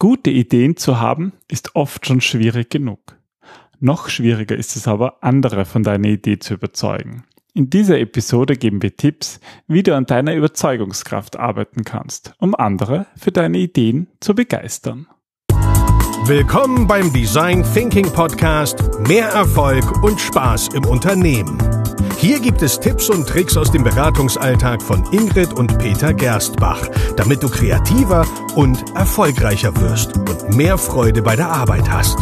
Gute Ideen zu haben, ist oft schon schwierig genug. Noch schwieriger ist es aber, andere von deiner Idee zu überzeugen. In dieser Episode geben wir Tipps, wie du an deiner Überzeugungskraft arbeiten kannst, um andere für deine Ideen zu begeistern. Willkommen beim Design Thinking Podcast Mehr Erfolg und Spaß im Unternehmen. Hier gibt es Tipps und Tricks aus dem Beratungsalltag von Ingrid und Peter Gerstbach, damit du kreativer und erfolgreicher wirst und mehr Freude bei der Arbeit hast.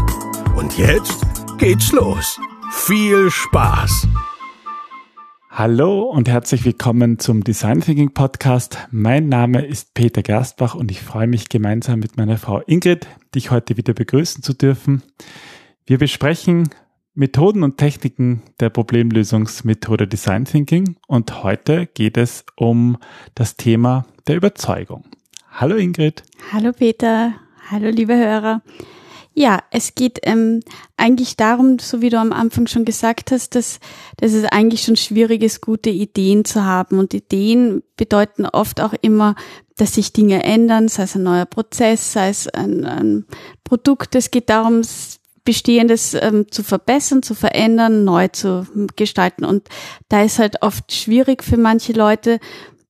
Und jetzt geht's los. Viel Spaß! Hallo und herzlich willkommen zum Design Thinking Podcast. Mein Name ist Peter Gerstbach und ich freue mich gemeinsam mit meiner Frau Ingrid, dich heute wieder begrüßen zu dürfen. Wir besprechen Methoden und Techniken der Problemlösungsmethode Design Thinking und heute geht es um das Thema der Überzeugung. Hallo Ingrid. Hallo Peter. Hallo liebe Hörer. Ja, es geht ähm, eigentlich darum, so wie du am Anfang schon gesagt hast, dass, dass es eigentlich schon schwierig ist, gute Ideen zu haben. Und Ideen bedeuten oft auch immer, dass sich Dinge ändern, sei es ein neuer Prozess, sei es ein, ein Produkt. Es geht darum, Bestehendes ähm, zu verbessern, zu verändern, neu zu gestalten. Und da ist halt oft schwierig für manche Leute,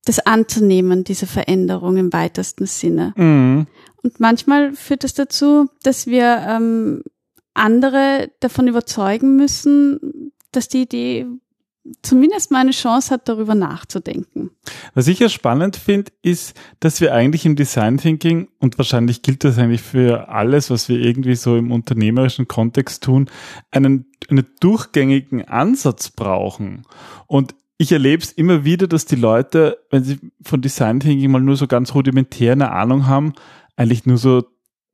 das anzunehmen, diese Veränderung im weitesten Sinne. Mhm. Und manchmal führt das dazu, dass wir ähm, andere davon überzeugen müssen, dass die Idee zumindest mal eine Chance hat, darüber nachzudenken. Was ich ja spannend finde, ist, dass wir eigentlich im Design Thinking, und wahrscheinlich gilt das eigentlich für alles, was wir irgendwie so im unternehmerischen Kontext tun, einen, einen durchgängigen Ansatz brauchen. Und ich erlebe es immer wieder, dass die Leute, wenn sie von Design Thinking mal nur so ganz rudimentär eine Ahnung haben, eigentlich nur so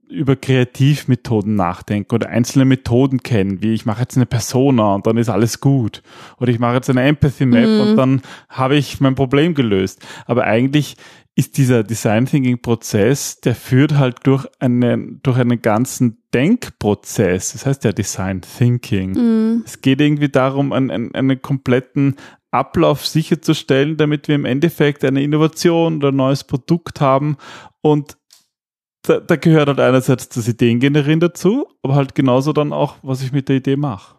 über Kreativmethoden nachdenken oder einzelne Methoden kennen, wie ich mache jetzt eine Persona und dann ist alles gut. Oder ich mache jetzt eine Empathy Map mhm. und dann habe ich mein Problem gelöst. Aber eigentlich ist dieser Design Thinking Prozess, der führt halt durch einen, durch einen ganzen Denkprozess. Das heißt ja Design Thinking. Mhm. Es geht irgendwie darum, einen, einen, einen kompletten Ablauf sicherzustellen, damit wir im Endeffekt eine Innovation oder ein neues Produkt haben und da, da gehört halt einerseits das Ideengenerieren dazu, aber halt genauso dann auch, was ich mit der Idee mache.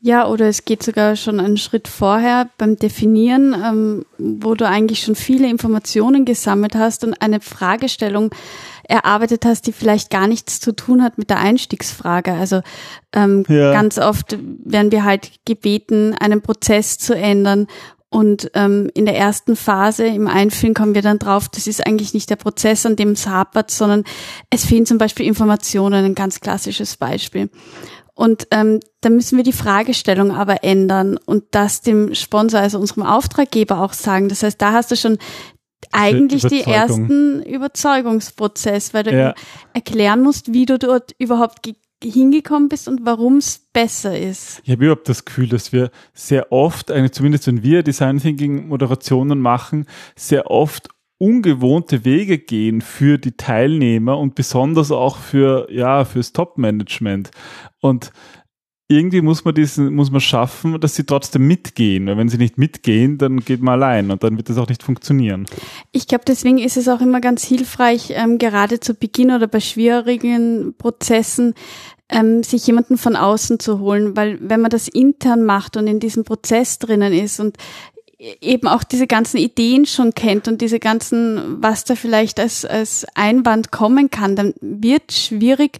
Ja, oder es geht sogar schon einen Schritt vorher beim Definieren, ähm, wo du eigentlich schon viele Informationen gesammelt hast und eine Fragestellung erarbeitet hast, die vielleicht gar nichts zu tun hat mit der Einstiegsfrage. Also ähm, ja. ganz oft werden wir halt gebeten, einen Prozess zu ändern und ähm, in der ersten Phase im Einführen kommen wir dann drauf, das ist eigentlich nicht der Prozess, an dem es hapert, sondern es fehlen zum Beispiel Informationen, ein ganz klassisches Beispiel. Und ähm, da müssen wir die Fragestellung aber ändern und das dem Sponsor, also unserem Auftraggeber auch sagen. Das heißt, da hast du schon eigentlich die ersten Überzeugungsprozess, weil du ja. erklären musst, wie du dort überhaupt hingekommen bist und warum es besser ist. Ich habe überhaupt das Gefühl, dass wir sehr oft, zumindest wenn wir Design Thinking Moderationen machen, sehr oft ungewohnte Wege gehen für die Teilnehmer und besonders auch für ja fürs Top Management und irgendwie muss man diesen, muss man schaffen, dass sie trotzdem mitgehen. Weil wenn sie nicht mitgehen, dann geht man allein und dann wird das auch nicht funktionieren. Ich glaube, deswegen ist es auch immer ganz hilfreich, ähm, gerade zu Beginn oder bei schwierigen Prozessen, ähm, sich jemanden von außen zu holen, weil wenn man das intern macht und in diesem Prozess drinnen ist und eben auch diese ganzen Ideen schon kennt und diese ganzen, was da vielleicht als, als Einwand kommen kann, dann wird schwierig,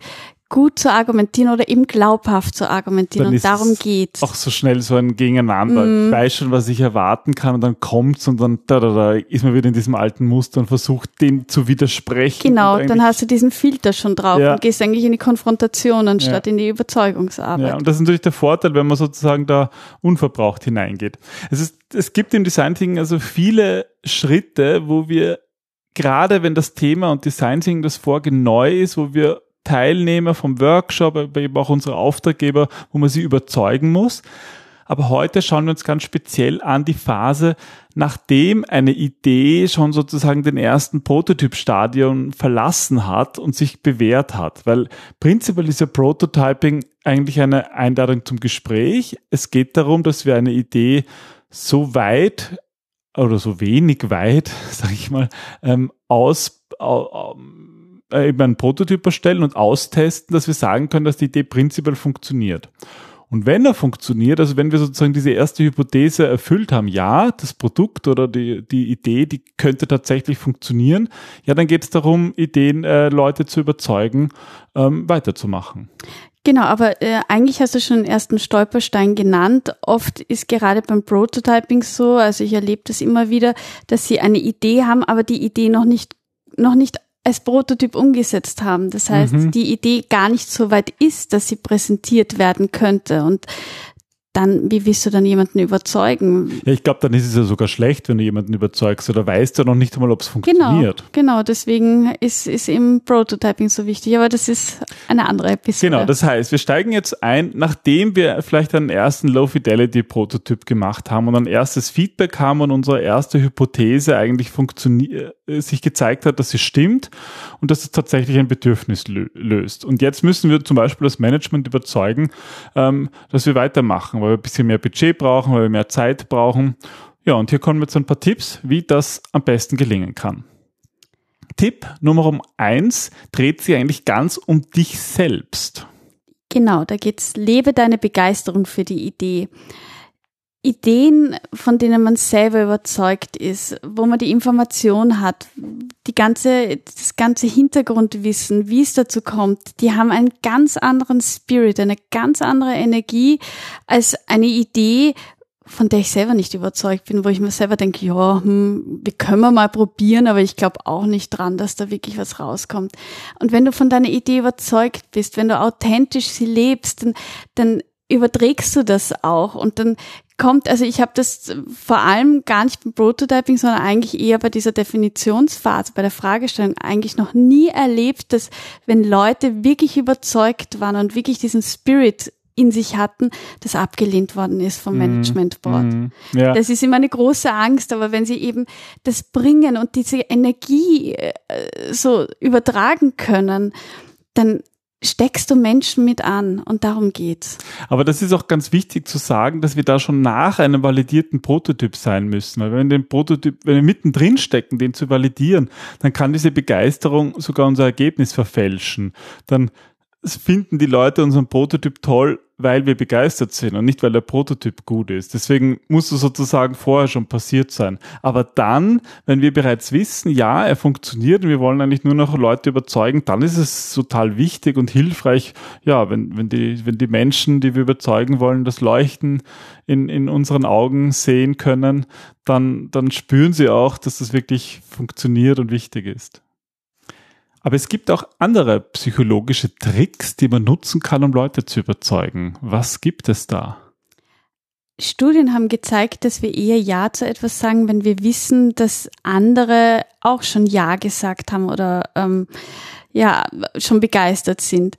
gut zu argumentieren oder eben glaubhaft zu argumentieren. Dann und darum geht Auch so schnell so ein Gegeneinander. Mm. Ich weiß schon, was ich erwarten kann und dann kommt's und dann da, da, da ist man wieder in diesem alten Muster und versucht dem zu widersprechen. Genau, dann hast du diesen Filter schon drauf ja. und gehst eigentlich in die Konfrontation anstatt ja. in die Überzeugungsarbeit. Ja, und das ist natürlich der Vorteil, wenn man sozusagen da unverbraucht hineingeht. Es ist, es gibt im Design Thinking also viele Schritte, wo wir gerade wenn das Thema und Design Thinking das Vorge neu ist, wo wir Teilnehmer vom Workshop, aber eben auch unsere Auftraggeber, wo man sie überzeugen muss. Aber heute schauen wir uns ganz speziell an die Phase, nachdem eine Idee schon sozusagen den ersten Prototypstadion verlassen hat und sich bewährt hat. Weil prinzipiell ist ja Prototyping eigentlich eine Einladung zum Gespräch. Es geht darum, dass wir eine Idee so weit oder so wenig weit, sage ich mal, ähm, aus, äh, eben einen Prototyp erstellen und austesten, dass wir sagen können, dass die Idee prinzipiell funktioniert. Und wenn er funktioniert, also wenn wir sozusagen diese erste Hypothese erfüllt haben, ja, das Produkt oder die, die Idee, die könnte tatsächlich funktionieren, ja, dann geht es darum, Ideen, äh, Leute zu überzeugen, ähm, weiterzumachen. Genau, aber äh, eigentlich hast du schon den ersten Stolperstein genannt. Oft ist gerade beim Prototyping so, also ich erlebe das immer wieder, dass sie eine Idee haben, aber die Idee noch nicht noch nicht als Prototyp umgesetzt haben. Das heißt, mhm. die Idee gar nicht so weit ist, dass sie präsentiert werden könnte. Und dann, wie willst du dann jemanden überzeugen? Ja, ich glaube, dann ist es ja sogar schlecht, wenn du jemanden überzeugst oder weißt du noch nicht einmal, ob es funktioniert. Genau, genau. Deswegen ist, ist eben Prototyping so wichtig. Aber das ist eine andere Episode. Genau, das heißt, wir steigen jetzt ein, nachdem wir vielleicht einen ersten Low-Fidelity-Prototyp gemacht haben und ein erstes Feedback haben und unsere erste Hypothese eigentlich funktioniert, äh, sich gezeigt hat, dass sie stimmt und dass es tatsächlich ein Bedürfnis löst. Und jetzt müssen wir zum Beispiel das Management überzeugen, ähm, dass wir weitermachen weil wir ein bisschen mehr Budget brauchen, weil wir mehr Zeit brauchen. Ja, und hier kommen jetzt ein paar Tipps, wie das am besten gelingen kann. Tipp Nummer eins dreht sich eigentlich ganz um dich selbst. Genau, da geht's, lebe deine Begeisterung für die Idee. Ideen, von denen man selber überzeugt ist, wo man die Information hat, die ganze, das ganze Hintergrundwissen, wie es dazu kommt, die haben einen ganz anderen Spirit, eine ganz andere Energie als eine Idee, von der ich selber nicht überzeugt bin, wo ich mir selber denke, ja, hm, wir können mal probieren, aber ich glaube auch nicht dran, dass da wirklich was rauskommt. Und wenn du von deiner Idee überzeugt bist, wenn du authentisch sie lebst, dann, dann überträgst du das auch und dann kommt, also ich habe das vor allem gar nicht beim Prototyping, sondern eigentlich eher bei dieser Definitionsphase, bei der Fragestellung eigentlich noch nie erlebt, dass wenn Leute wirklich überzeugt waren und wirklich diesen Spirit in sich hatten, das abgelehnt worden ist vom mhm. Management Board. Mm, ja. Das ist immer eine große Angst, aber wenn sie eben das bringen und diese Energie äh, so übertragen können, dann steckst du Menschen mit an und darum geht's. Aber das ist auch ganz wichtig zu sagen, dass wir da schon nach einem validierten Prototyp sein müssen. Weil wenn wir den Prototyp, wenn wir mittendrin stecken, den zu validieren, dann kann diese Begeisterung sogar unser Ergebnis verfälschen. Dann finden die Leute unseren Prototyp toll, weil wir begeistert sind und nicht, weil der Prototyp gut ist. Deswegen muss es sozusagen vorher schon passiert sein. Aber dann, wenn wir bereits wissen, ja, er funktioniert und wir wollen eigentlich nur noch Leute überzeugen, dann ist es total wichtig und hilfreich, ja, wenn, wenn, die, wenn die Menschen, die wir überzeugen wollen, das Leuchten in, in unseren Augen sehen können, dann, dann spüren sie auch, dass das wirklich funktioniert und wichtig ist. Aber es gibt auch andere psychologische Tricks, die man nutzen kann, um Leute zu überzeugen. Was gibt es da? Studien haben gezeigt, dass wir eher Ja zu etwas sagen, wenn wir wissen, dass andere auch schon Ja gesagt haben oder ähm, ja schon begeistert sind.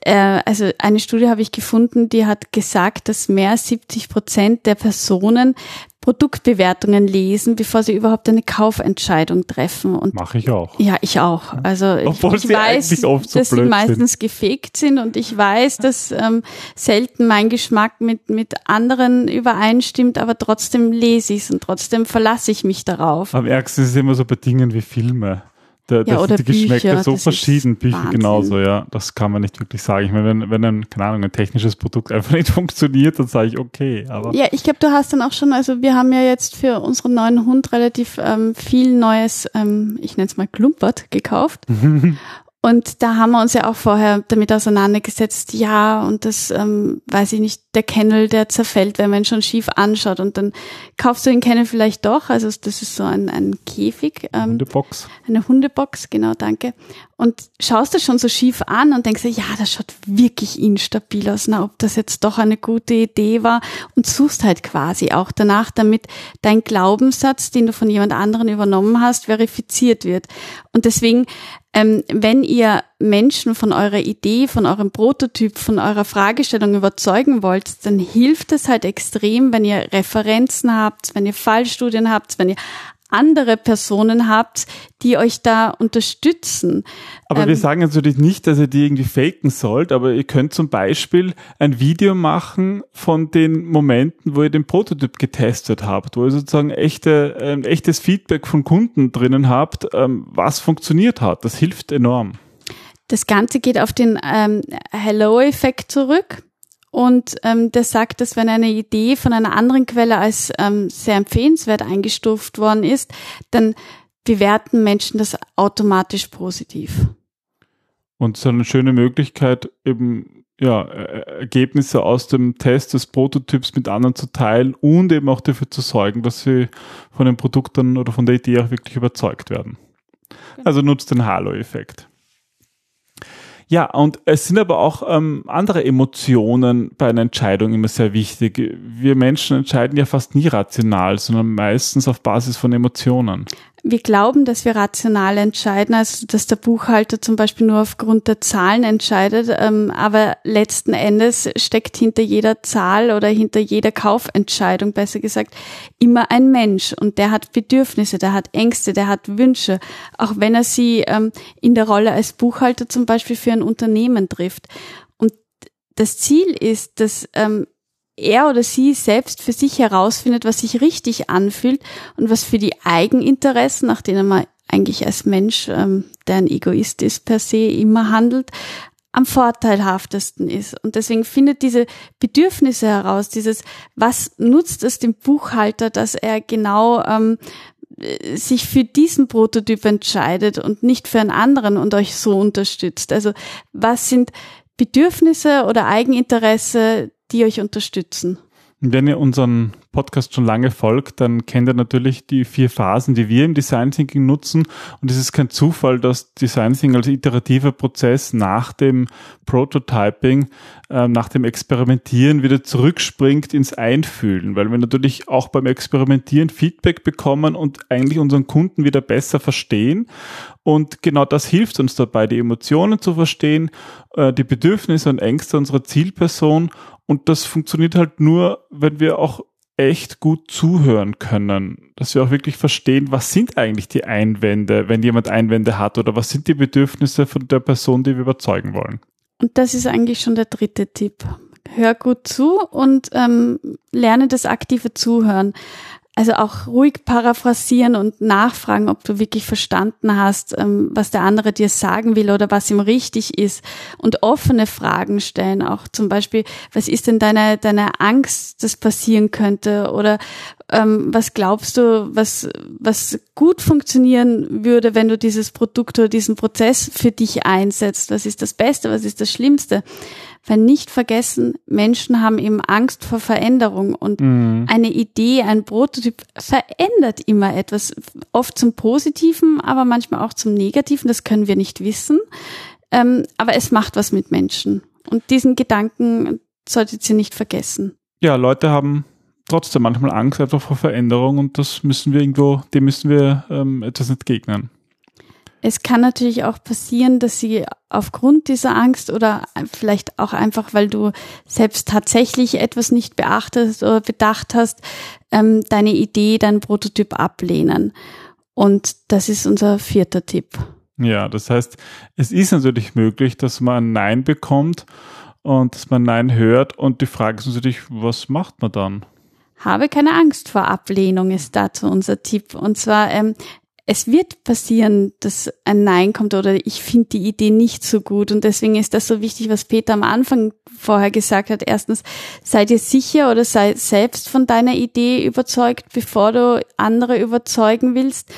Äh, also eine Studie habe ich gefunden, die hat gesagt, dass mehr als 70 Prozent der Personen Produktbewertungen lesen, bevor sie überhaupt eine Kaufentscheidung treffen. Und Mache ich auch. Ja, ich auch. Also Obwohl ich, ich weiß, so dass sie meistens sind. gefaked sind und ich weiß, dass ähm, selten mein Geschmack mit mit anderen übereinstimmt, aber trotzdem lese ich es und trotzdem verlasse ich mich darauf. Am ärgsten ist es immer so bei Dingen wie Filme. Da, ja, oder die Bücher, Geschmäcker so verschieden, Bücher Wahnsinn. genauso, ja. Das kann man nicht wirklich sagen. Ich meine, wenn, wenn ein, keine Ahnung, ein technisches Produkt einfach nicht funktioniert, dann sage ich okay. Aber ja, ich glaube, du hast dann auch schon, also wir haben ja jetzt für unseren neuen Hund relativ ähm, viel neues, ähm, ich nenne es mal Klumpert, gekauft. Und da haben wir uns ja auch vorher damit auseinandergesetzt, ja, und das, ähm, weiß ich nicht, der Kennel, der zerfällt, wenn man ihn schon schief anschaut. Und dann kaufst du den Kennel vielleicht doch. Also das ist so ein, ein Käfig. Ähm, Hundebox. Eine Hundebox, genau, danke. Und schaust das schon so schief an und denkst dir, ja, das schaut wirklich instabil aus, na, ob das jetzt doch eine gute Idee war. Und suchst halt quasi auch danach, damit dein Glaubenssatz, den du von jemand anderen übernommen hast, verifiziert wird. Und deswegen ähm, wenn ihr Menschen von eurer Idee, von eurem Prototyp, von eurer Fragestellung überzeugen wollt, dann hilft es halt extrem, wenn ihr Referenzen habt, wenn ihr Fallstudien habt, wenn ihr andere Personen habt, die euch da unterstützen. Aber ähm, wir sagen natürlich nicht, dass ihr die irgendwie faken sollt, aber ihr könnt zum Beispiel ein Video machen von den Momenten, wo ihr den Prototyp getestet habt, wo ihr sozusagen echte, ein echtes Feedback von Kunden drinnen habt, ähm, was funktioniert hat. Das hilft enorm. Das Ganze geht auf den ähm, Hello-Effekt zurück. Und ähm, der sagt, dass wenn eine Idee von einer anderen Quelle als ähm, sehr empfehlenswert eingestuft worden ist, dann bewerten Menschen das automatisch positiv. Und so eine schöne Möglichkeit, eben ja, Ergebnisse aus dem Test des Prototyps mit anderen zu teilen und eben auch dafür zu sorgen, dass sie von den Produkten oder von der Idee auch wirklich überzeugt werden. Genau. Also nutzt den Halo-Effekt. Ja, und es sind aber auch ähm, andere Emotionen bei einer Entscheidung immer sehr wichtig. Wir Menschen entscheiden ja fast nie rational, sondern meistens auf Basis von Emotionen wir glauben, dass wir rational entscheiden, also dass der Buchhalter zum Beispiel nur aufgrund der Zahlen entscheidet, ähm, aber letzten Endes steckt hinter jeder Zahl oder hinter jeder Kaufentscheidung, besser gesagt, immer ein Mensch und der hat Bedürfnisse, der hat Ängste, der hat Wünsche, auch wenn er sie ähm, in der Rolle als Buchhalter zum Beispiel für ein Unternehmen trifft. Und das Ziel ist, dass ähm, er oder sie selbst für sich herausfindet, was sich richtig anfühlt und was für die Eigeninteressen, nach denen man eigentlich als Mensch, ähm, der ein Egoist ist, per se immer handelt, am vorteilhaftesten ist. Und deswegen findet diese Bedürfnisse heraus, dieses, was nutzt es dem Buchhalter, dass er genau ähm, sich für diesen Prototyp entscheidet und nicht für einen anderen und euch so unterstützt. Also was sind Bedürfnisse oder Eigeninteresse, die euch unterstützen. Wenn ihr unseren Podcast schon lange folgt, dann kennt ihr natürlich die vier Phasen, die wir im Design Thinking nutzen. Und es ist kein Zufall, dass Design Thinking als iterativer Prozess nach dem Prototyping, äh, nach dem Experimentieren wieder zurückspringt ins Einfühlen, weil wir natürlich auch beim Experimentieren Feedback bekommen und eigentlich unseren Kunden wieder besser verstehen. Und genau das hilft uns dabei, die Emotionen zu verstehen, äh, die Bedürfnisse und Ängste unserer Zielperson. Und das funktioniert halt nur, wenn wir auch echt gut zuhören können, dass wir auch wirklich verstehen, was sind eigentlich die Einwände, wenn jemand Einwände hat oder was sind die Bedürfnisse von der Person, die wir überzeugen wollen. Und das ist eigentlich schon der dritte Tipp. Hör gut zu und ähm, lerne das aktive Zuhören also auch ruhig paraphrasieren und nachfragen, ob du wirklich verstanden hast, ähm, was der andere dir sagen will oder was ihm richtig ist und offene Fragen stellen. Auch zum Beispiel, was ist denn deine, deine Angst, das passieren könnte oder ähm, was glaubst du, was, was gut funktionieren würde, wenn du dieses Produkt oder diesen Prozess für dich einsetzt? Was ist das Beste? Was ist das Schlimmste? Weil nicht vergessen, Menschen haben eben Angst vor Veränderung und mhm. eine Idee, ein Prototyp verändert immer etwas, oft zum Positiven, aber manchmal auch zum Negativen, das können wir nicht wissen. Ähm, aber es macht was mit Menschen. Und diesen Gedanken solltet ihr nicht vergessen. Ja, Leute haben trotzdem manchmal Angst einfach vor Veränderung und das müssen wir irgendwo, dem müssen wir ähm, etwas entgegnen. Es kann natürlich auch passieren, dass sie aufgrund dieser Angst oder vielleicht auch einfach, weil du selbst tatsächlich etwas nicht beachtet oder bedacht hast, ähm, deine Idee, deinen Prototyp ablehnen. Und das ist unser vierter Tipp. Ja, das heißt, es ist natürlich möglich, dass man ein Nein bekommt und dass man Nein hört und die Frage ist natürlich, was macht man dann? Habe keine Angst vor Ablehnung ist dazu unser Tipp. Und zwar ähm, es wird passieren, dass ein Nein kommt oder ich finde die Idee nicht so gut. Und deswegen ist das so wichtig, was Peter am Anfang vorher gesagt hat. Erstens, sei dir sicher oder sei selbst von deiner Idee überzeugt, bevor du andere überzeugen willst.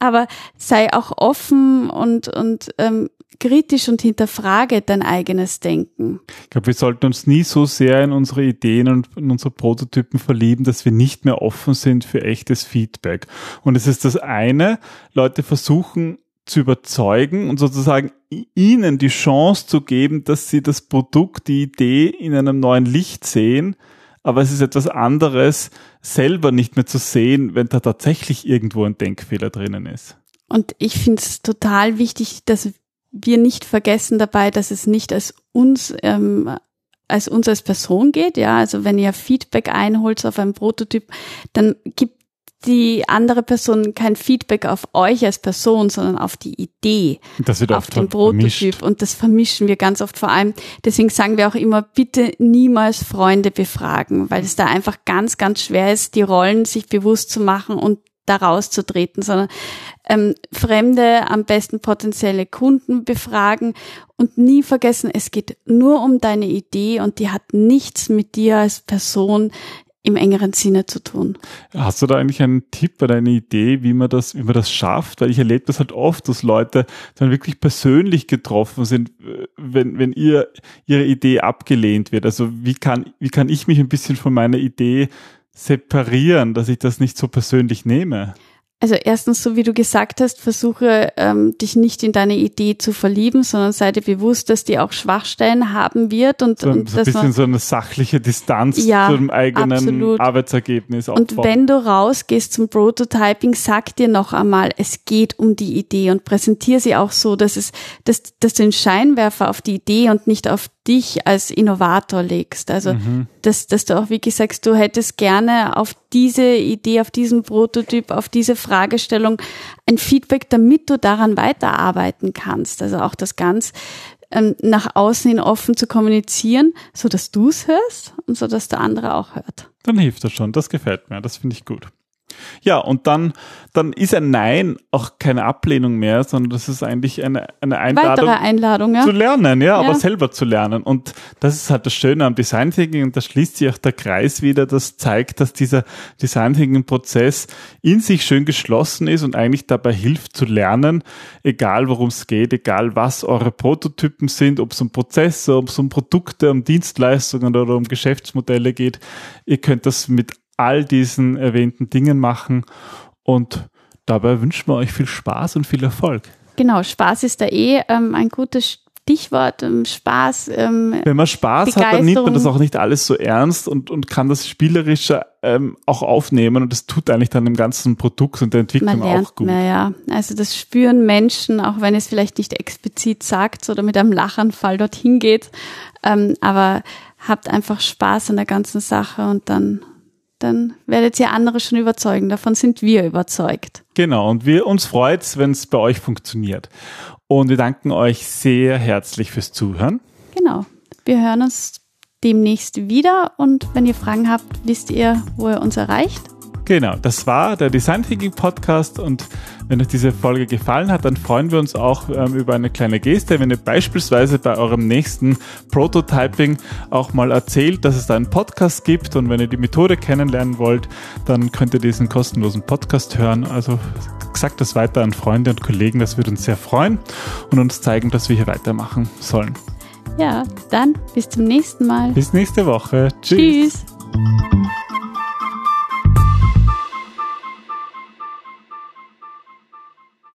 Aber sei auch offen und, und ähm, kritisch und hinterfrage dein eigenes Denken. Ich glaube, wir sollten uns nie so sehr in unsere Ideen und in unsere Prototypen verlieben, dass wir nicht mehr offen sind für echtes Feedback. Und es ist das eine, Leute versuchen zu überzeugen und sozusagen ihnen die Chance zu geben, dass sie das Produkt, die Idee in einem neuen Licht sehen. Aber es ist etwas anderes, selber nicht mehr zu sehen, wenn da tatsächlich irgendwo ein Denkfehler drinnen ist. Und ich finde es total wichtig, dass wir nicht vergessen dabei, dass es nicht als uns ähm, als uns als Person geht, ja, also wenn ihr Feedback einholt auf einen Prototyp, dann gibt die andere Person kein Feedback auf euch als Person, sondern auf die Idee, das wird auf oft den Prototyp. vermischt. Und das vermischen wir ganz oft vor allem. Deswegen sagen wir auch immer, bitte niemals Freunde befragen, weil es da einfach ganz, ganz schwer ist, die Rollen sich bewusst zu machen und da rauszutreten, sondern ähm, Fremde, am besten potenzielle Kunden befragen und nie vergessen, es geht nur um deine Idee und die hat nichts mit dir als Person im engeren Sinne zu tun. Hast du da eigentlich einen Tipp oder eine Idee, wie man das, wie man das schafft? Weil ich erlebe das halt oft, dass Leute dann wirklich persönlich getroffen sind, wenn, wenn ihr, ihre Idee abgelehnt wird. Also wie kann, wie kann ich mich ein bisschen von meiner Idee separieren, dass ich das nicht so persönlich nehme? Also erstens, so wie du gesagt hast, versuche ähm, dich nicht in deine Idee zu verlieben, sondern sei dir bewusst, dass die auch Schwachstellen haben wird und, So, und so ein dass man, bisschen so eine sachliche Distanz Ja, zu dem eigenen absolut. Arbeitsergebnis Und aufbauen. wenn du rausgehst zum Prototyping, sag dir noch einmal, es geht um die Idee und präsentier sie auch so, dass es, dass, dass du den Scheinwerfer auf die Idee und nicht auf dich als Innovator legst. Also, Mhm. dass, dass du auch wirklich sagst, du hättest gerne auf diese Idee, auf diesen Prototyp, auf diese Fragestellung ein Feedback, damit du daran weiterarbeiten kannst. Also auch das ganz ähm, nach außen hin offen zu kommunizieren, so dass du es hörst und so dass der andere auch hört. Dann hilft das schon. Das gefällt mir. Das finde ich gut. Ja, und dann, dann ist ein Nein auch keine Ablehnung mehr, sondern das ist eigentlich eine, eine Einladung Weitere Einladung, ja? zu lernen, ja, aber Ja. selber zu lernen. Und das ist halt das Schöne am Design Thinking und da schließt sich auch der Kreis wieder, das zeigt, dass dieser Design Thinking Prozess in sich schön geschlossen ist und eigentlich dabei hilft zu lernen, egal worum es geht, egal was eure Prototypen sind, ob es um Prozesse, ob es um Produkte, um Dienstleistungen oder um Geschäftsmodelle geht. Ihr könnt das mit all diesen erwähnten Dingen machen und dabei wünschen wir euch viel Spaß und viel Erfolg. Genau, Spaß ist da eh ähm, ein gutes Stichwort. Ähm, Spaß. Ähm, Wenn man Spaß hat, dann nimmt man das auch nicht alles so ernst und, und kann das Spielerische ähm, auch aufnehmen und das tut eigentlich dann im ganzen Produkt und der Entwicklung man lernt auch gut. mehr, ja. Also das spüren Menschen, auch wenn es vielleicht nicht explizit sagt oder mit einem Lachanfall dorthin geht. Ähm, aber habt einfach Spaß an der ganzen Sache und dann, dann werdet ihr andere schon überzeugen. Davon sind wir überzeugt. Genau, und wir uns freut's, wenn es bei euch funktioniert. Und wir danken euch sehr herzlich fürs Zuhören. Genau. Wir hören uns demnächst wieder und wenn ihr Fragen habt, wisst ihr, wo ihr uns erreicht. Genau, das war der Design Thinking Podcast und wenn euch diese Folge gefallen hat, dann freuen wir uns auch ähm, über eine kleine Geste, wenn ihr beispielsweise bei eurem nächsten Prototyping auch mal erzählt, dass es da einen Podcast gibt und wenn ihr die Methode kennenlernen wollt, dann könnt ihr diesen kostenlosen Podcast hören. Also sagt das weiter an Freunde und Kollegen, das würde uns sehr freuen und uns zeigen, dass wir hier weitermachen sollen. Ja, dann bis zum nächsten Mal. Bis nächste Woche. Tschüss.